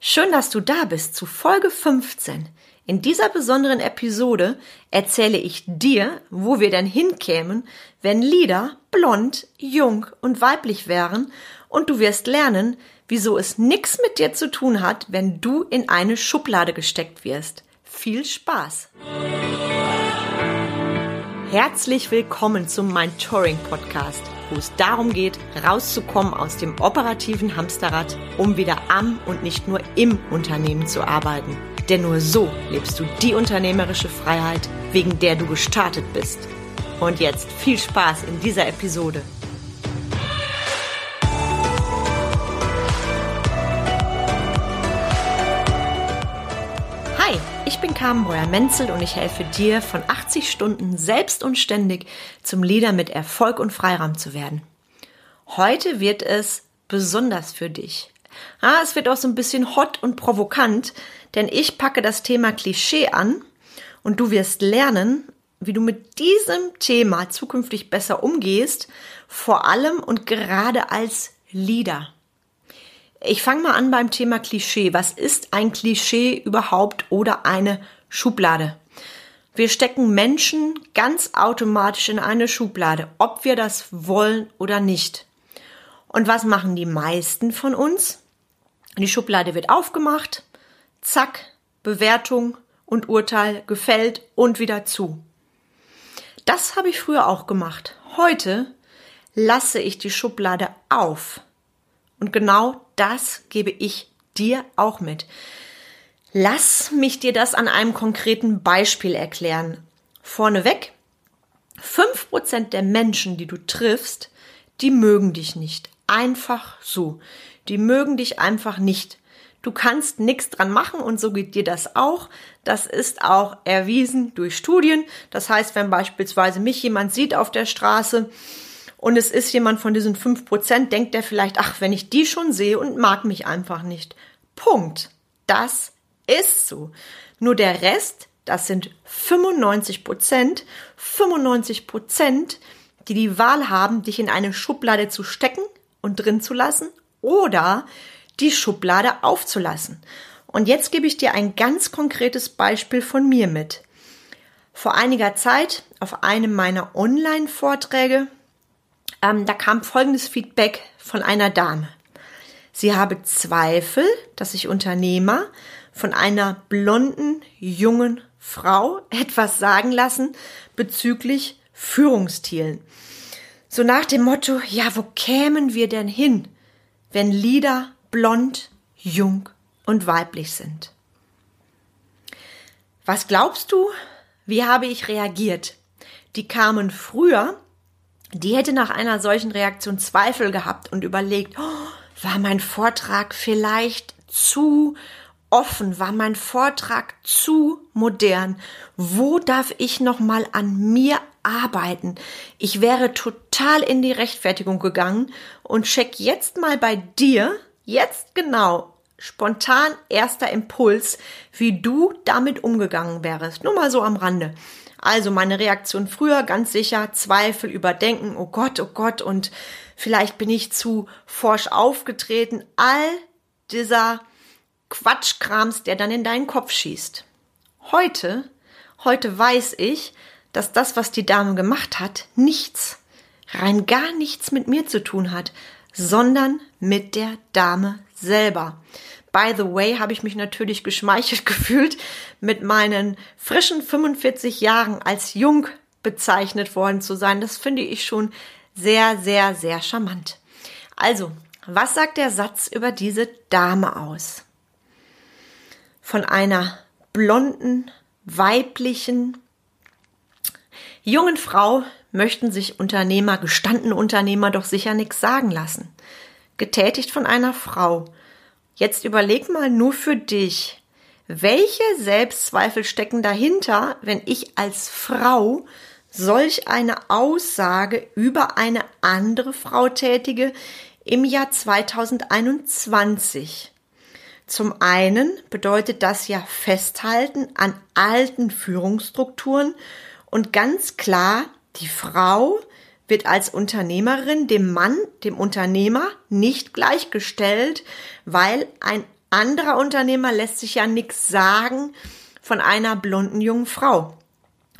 Schön, dass du da bist zu Folge 15. In dieser besonderen Episode erzähle ich dir, wo wir denn hinkämen, wenn Lieder blond, jung und weiblich wären und du wirst lernen, wieso es nichts mit dir zu tun hat, wenn du in eine Schublade gesteckt wirst. Viel Spaß! Herzlich willkommen zum Mind Touring Podcast, wo es darum geht, rauszukommen aus dem operativen Hamsterrad, um wieder am und nicht nur im Unternehmen zu arbeiten. Denn nur so lebst du die unternehmerische Freiheit, wegen der du gestartet bist. Und jetzt viel Spaß in dieser Episode. Carmen Breuer-Menzel und ich helfe dir, von 80 Stunden selbst und ständig zum Leader mit Erfolg und Freiraum zu werden. Heute wird es besonders für dich. Ah, es wird auch so ein bisschen hot und provokant, denn ich packe das Thema Klischee an und du wirst lernen, wie du mit diesem Thema zukünftig besser umgehst, vor allem und gerade als Leader. Ich fange mal an beim Thema Klischee. Was ist ein Klischee überhaupt oder eine Schublade? Wir stecken Menschen ganz automatisch in eine Schublade, ob wir das wollen oder nicht. Und was machen die meisten von uns? Die Schublade wird aufgemacht, zack, Bewertung und Urteil gefällt und wieder zu. Das habe ich früher auch gemacht. Heute lasse ich die Schublade auf. Und genau das gebe ich dir auch mit. Lass mich dir das an einem konkreten Beispiel erklären. Vorneweg, fünf Prozent der Menschen, die du triffst, die mögen dich nicht. Einfach so. Die mögen dich einfach nicht. Du kannst nichts dran machen und so geht dir das auch. Das ist auch erwiesen durch Studien. Das heißt, wenn beispielsweise mich jemand sieht auf der Straße, und es ist jemand von diesen fünf Prozent, denkt er vielleicht, ach, wenn ich die schon sehe und mag mich einfach nicht. Punkt. Das ist so. Nur der Rest, das sind 95 Prozent, 95 Prozent, die die Wahl haben, dich in eine Schublade zu stecken und drin zu lassen oder die Schublade aufzulassen. Und jetzt gebe ich dir ein ganz konkretes Beispiel von mir mit. Vor einiger Zeit auf einem meiner Online-Vorträge ähm, da kam folgendes Feedback von einer Dame. Sie habe Zweifel, dass sich Unternehmer von einer blonden, jungen Frau etwas sagen lassen bezüglich Führungsstilen. So nach dem Motto, ja, wo kämen wir denn hin, wenn Lieder blond, jung und weiblich sind? Was glaubst du, wie habe ich reagiert? Die kamen früher die hätte nach einer solchen Reaktion Zweifel gehabt und überlegt, oh, war mein Vortrag vielleicht zu offen, war mein Vortrag zu modern? Wo darf ich noch mal an mir arbeiten? Ich wäre total in die Rechtfertigung gegangen und check jetzt mal bei dir, jetzt genau, spontan erster Impuls, wie du damit umgegangen wärst. Nur mal so am Rande. Also meine Reaktion früher ganz sicher Zweifel, Überdenken, oh Gott, oh Gott und vielleicht bin ich zu forsch aufgetreten. All dieser Quatschkrams, der dann in deinen Kopf schießt. Heute, heute weiß ich, dass das, was die Dame gemacht hat, nichts, rein gar nichts mit mir zu tun hat, sondern mit der Dame selber. By the way, habe ich mich natürlich geschmeichelt gefühlt, mit meinen frischen 45 Jahren als jung bezeichnet worden zu sein. Das finde ich schon sehr, sehr, sehr charmant. Also, was sagt der Satz über diese Dame aus? Von einer blonden, weiblichen, jungen Frau möchten sich Unternehmer, gestandene Unternehmer doch sicher nichts sagen lassen. Getätigt von einer Frau, Jetzt überleg mal nur für dich, welche Selbstzweifel stecken dahinter, wenn ich als Frau solch eine Aussage über eine andere Frau tätige im Jahr 2021? Zum einen bedeutet das ja Festhalten an alten Führungsstrukturen und ganz klar, die Frau wird als Unternehmerin dem Mann, dem Unternehmer nicht gleichgestellt, weil ein anderer Unternehmer lässt sich ja nichts sagen von einer blonden jungen Frau.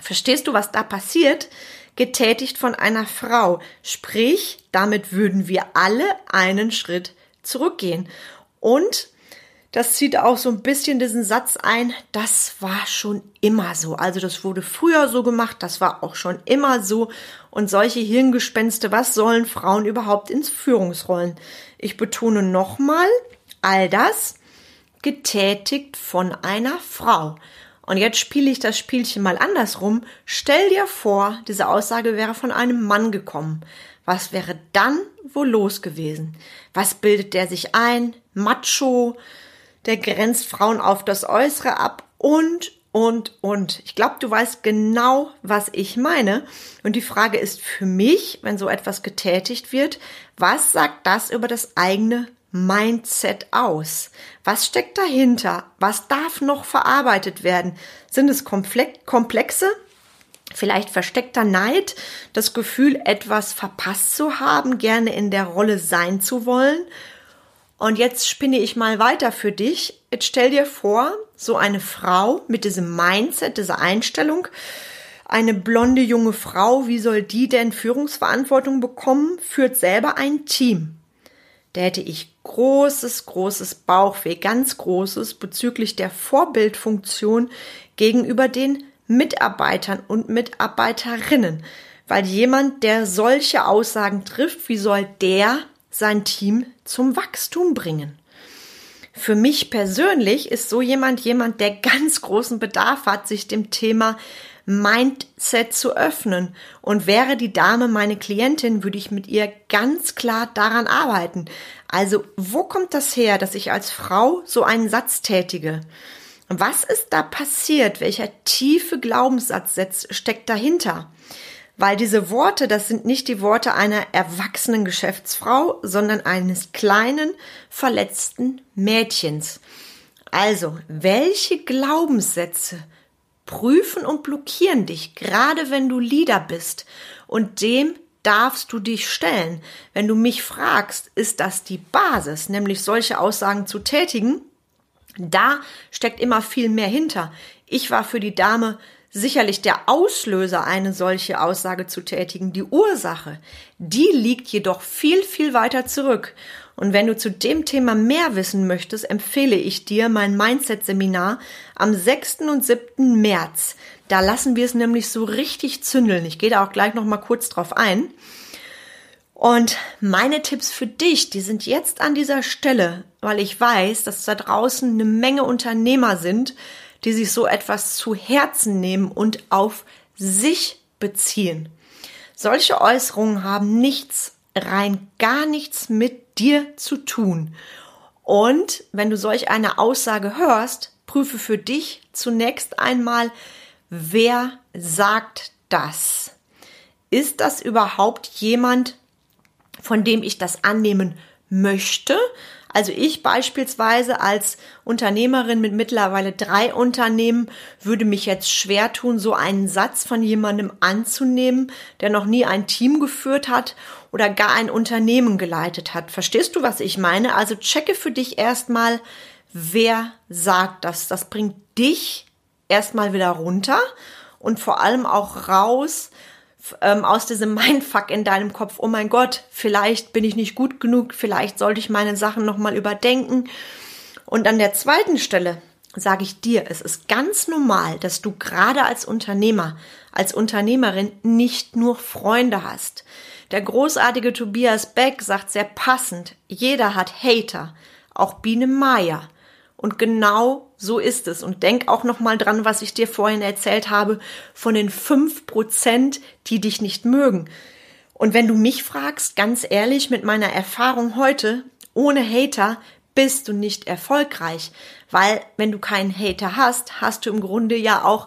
Verstehst du, was da passiert? Getätigt von einer Frau. Sprich, damit würden wir alle einen Schritt zurückgehen. Und das zieht auch so ein bisschen diesen Satz ein, das war schon immer so. Also das wurde früher so gemacht, das war auch schon immer so. Und solche Hirngespenste, was sollen Frauen überhaupt ins Führungsrollen? Ich betone nochmal, all das getätigt von einer Frau. Und jetzt spiele ich das Spielchen mal andersrum. Stell dir vor, diese Aussage wäre von einem Mann gekommen. Was wäre dann wohl los gewesen? Was bildet der sich ein? Macho, der grenzt Frauen auf das Äußere ab und, und, und. Ich glaube, du weißt genau, was ich meine. Und die Frage ist für mich, wenn so etwas getätigt wird, was sagt das über das eigene Mindset aus? Was steckt dahinter? Was darf noch verarbeitet werden? Sind es komplexe, vielleicht versteckter Neid, das Gefühl, etwas verpasst zu haben, gerne in der Rolle sein zu wollen? Und jetzt spinne ich mal weiter für dich. Jetzt stell dir vor, so eine Frau mit diesem Mindset, dieser Einstellung, eine blonde junge Frau, wie soll die denn Führungsverantwortung bekommen, führt selber ein Team da hätte ich großes, großes Bauchweh, ganz großes bezüglich der Vorbildfunktion gegenüber den Mitarbeitern und Mitarbeiterinnen. Weil jemand, der solche Aussagen trifft, wie soll der sein Team zum Wachstum bringen? Für mich persönlich ist so jemand jemand, der ganz großen Bedarf hat, sich dem Thema Mindset zu öffnen. Und wäre die Dame meine Klientin, würde ich mit ihr ganz klar daran arbeiten. Also, wo kommt das her, dass ich als Frau so einen Satz tätige? Was ist da passiert? Welcher tiefe Glaubenssatz steckt dahinter? Weil diese Worte, das sind nicht die Worte einer erwachsenen Geschäftsfrau, sondern eines kleinen, verletzten Mädchens. Also, welche Glaubenssätze prüfen und blockieren dich, gerade wenn du Leader bist. Und dem darfst du dich stellen. Wenn du mich fragst, ist das die Basis, nämlich solche Aussagen zu tätigen? Da steckt immer viel mehr hinter. Ich war für die Dame sicherlich der Auslöser, eine solche Aussage zu tätigen. Die Ursache, die liegt jedoch viel, viel weiter zurück. Und wenn du zu dem Thema mehr wissen möchtest, empfehle ich dir mein Mindset-Seminar am 6. und 7. März. Da lassen wir es nämlich so richtig zündeln. Ich gehe da auch gleich noch mal kurz drauf ein. Und meine Tipps für dich, die sind jetzt an dieser Stelle, weil ich weiß, dass da draußen eine Menge Unternehmer sind, die sich so etwas zu Herzen nehmen und auf sich beziehen. Solche Äußerungen haben nichts, rein gar nichts mit dir zu tun. Und wenn du solch eine Aussage hörst, prüfe für dich zunächst einmal, wer sagt das? Ist das überhaupt jemand, von dem ich das annehmen möchte? Also ich beispielsweise als Unternehmerin mit mittlerweile drei Unternehmen würde mich jetzt schwer tun, so einen Satz von jemandem anzunehmen, der noch nie ein Team geführt hat oder gar ein Unternehmen geleitet hat. Verstehst du, was ich meine? Also checke für dich erstmal, wer sagt das. Das bringt dich erstmal wieder runter und vor allem auch raus ähm, aus diesem Mindfuck in deinem Kopf. Oh mein Gott, vielleicht bin ich nicht gut genug, vielleicht sollte ich meine Sachen nochmal überdenken. Und an der zweiten Stelle sage ich dir, es ist ganz normal, dass du gerade als Unternehmer, als Unternehmerin nicht nur Freunde hast. Der großartige Tobias Beck sagt sehr passend, jeder hat Hater, auch Biene Maya. Und genau so ist es. Und denk auch noch mal dran, was ich dir vorhin erzählt habe, von den fünf Prozent, die dich nicht mögen. Und wenn du mich fragst, ganz ehrlich, mit meiner Erfahrung heute, ohne Hater bist du nicht erfolgreich. Weil wenn du keinen Hater hast, hast du im Grunde ja auch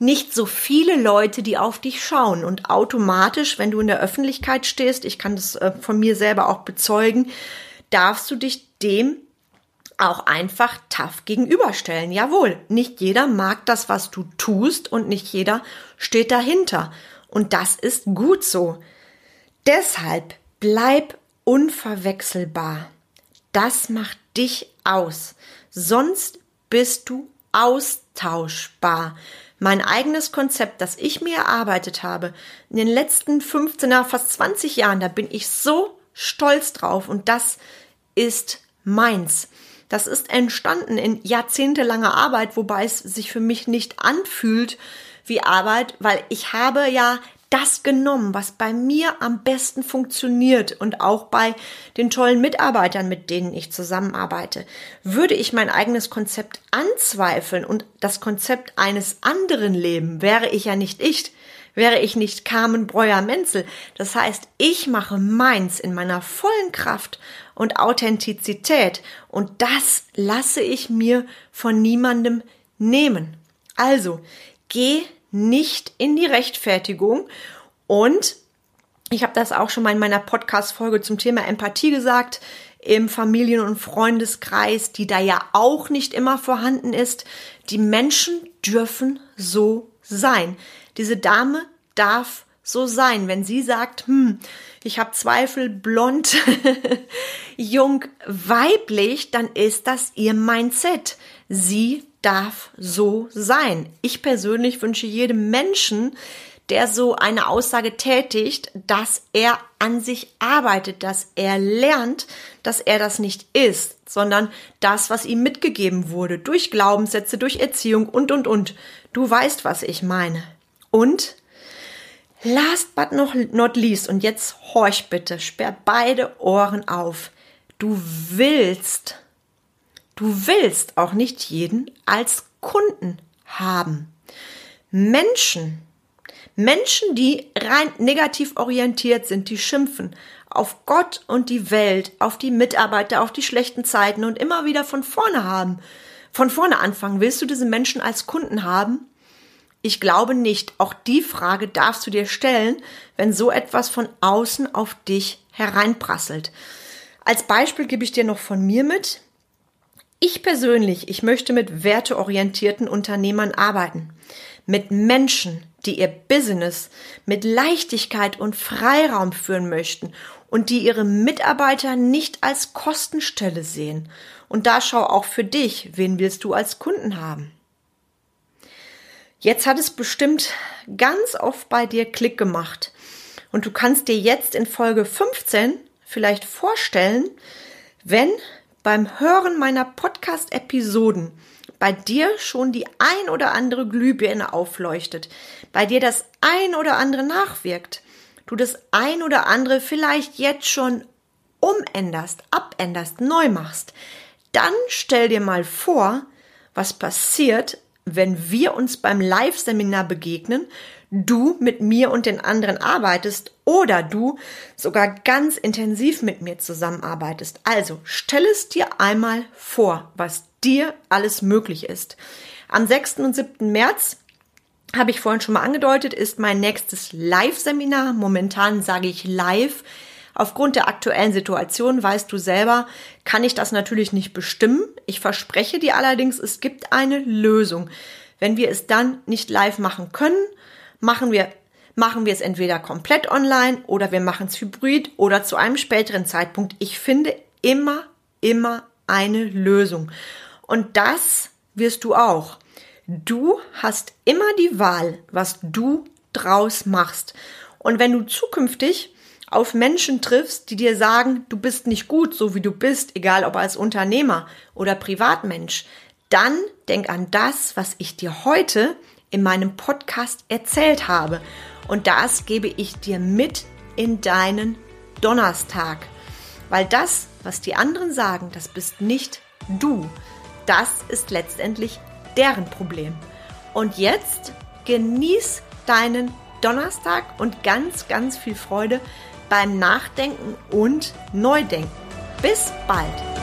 nicht so viele Leute, die auf dich schauen. Und automatisch, wenn du in der Öffentlichkeit stehst, ich kann das äh, von mir selber auch bezeugen, darfst du dich dem auch einfach tough gegenüberstellen. Jawohl, nicht jeder mag das, was du tust und nicht jeder steht dahinter. Und das ist gut so. Deshalb bleib unverwechselbar. Das macht dich aus. Sonst bist du austauschbar. Mein eigenes Konzept, das ich mir erarbeitet habe, in den letzten 15, fast 20 Jahren, da bin ich so stolz drauf und das ist meins. Das ist entstanden in jahrzehntelanger Arbeit, wobei es sich für mich nicht anfühlt wie Arbeit, weil ich habe ja das genommen, was bei mir am besten funktioniert und auch bei den tollen Mitarbeitern, mit denen ich zusammenarbeite. Würde ich mein eigenes Konzept anzweifeln und das Konzept eines anderen leben, wäre ich ja nicht ich, wäre ich nicht Carmen Breuer-Menzel. Das heißt, ich mache meins in meiner vollen Kraft und Authentizität und das lasse ich mir von niemandem nehmen. Also, geh nicht in die Rechtfertigung. Und ich habe das auch schon mal in meiner Podcast-Folge zum Thema Empathie gesagt, im Familien- und Freundeskreis, die da ja auch nicht immer vorhanden ist. Die Menschen dürfen so sein. Diese Dame darf so sein. Wenn sie sagt, hm, ich habe Zweifel, blond, jung, weiblich, dann ist das ihr Mindset. Sie darf so sein. Ich persönlich wünsche jedem Menschen, der so eine Aussage tätigt, dass er an sich arbeitet, dass er lernt, dass er das nicht ist, sondern das, was ihm mitgegeben wurde, durch Glaubenssätze, durch Erziehung und, und, und. Du weißt, was ich meine. Und last but not least, und jetzt horch bitte, sperr beide Ohren auf. Du willst Du willst auch nicht jeden als Kunden haben. Menschen, Menschen, die rein negativ orientiert sind, die schimpfen auf Gott und die Welt, auf die Mitarbeiter, auf die schlechten Zeiten und immer wieder von vorne haben, von vorne anfangen. Willst du diese Menschen als Kunden haben? Ich glaube nicht. Auch die Frage darfst du dir stellen, wenn so etwas von außen auf dich hereinprasselt. Als Beispiel gebe ich dir noch von mir mit. Ich persönlich, ich möchte mit werteorientierten Unternehmern arbeiten. Mit Menschen, die ihr Business mit Leichtigkeit und Freiraum führen möchten und die ihre Mitarbeiter nicht als Kostenstelle sehen. Und da schau auch für dich, wen willst du als Kunden haben? Jetzt hat es bestimmt ganz oft bei dir Klick gemacht. Und du kannst dir jetzt in Folge 15 vielleicht vorstellen, wenn beim Hören meiner Podcast-Episoden bei dir schon die ein oder andere Glühbirne aufleuchtet, bei dir das ein oder andere nachwirkt, du das ein oder andere vielleicht jetzt schon umänderst, abänderst, neu machst, dann stell dir mal vor, was passiert, wenn wir uns beim Live-Seminar begegnen, du mit mir und den anderen arbeitest oder du sogar ganz intensiv mit mir zusammenarbeitest. Also stell es dir einmal vor, was dir alles möglich ist. Am 6. und 7. März habe ich vorhin schon mal angedeutet, ist mein nächstes Live-Seminar. Momentan sage ich live. Aufgrund der aktuellen Situation, weißt du selber, kann ich das natürlich nicht bestimmen. Ich verspreche dir allerdings, es gibt eine Lösung. Wenn wir es dann nicht live machen können, machen wir, machen wir es entweder komplett online oder wir machen es hybrid oder zu einem späteren Zeitpunkt. Ich finde immer, immer eine Lösung. Und das wirst du auch. Du hast immer die Wahl, was du draus machst. Und wenn du zukünftig auf Menschen triffst, die dir sagen, du bist nicht gut, so wie du bist, egal ob als Unternehmer oder Privatmensch, dann denk an das, was ich dir heute in meinem Podcast erzählt habe. Und das gebe ich dir mit in deinen Donnerstag. Weil das, was die anderen sagen, das bist nicht du. Das ist letztendlich deren Problem. Und jetzt genieß deinen Donnerstag und ganz, ganz viel Freude beim Nachdenken und Neudenken. Bis bald!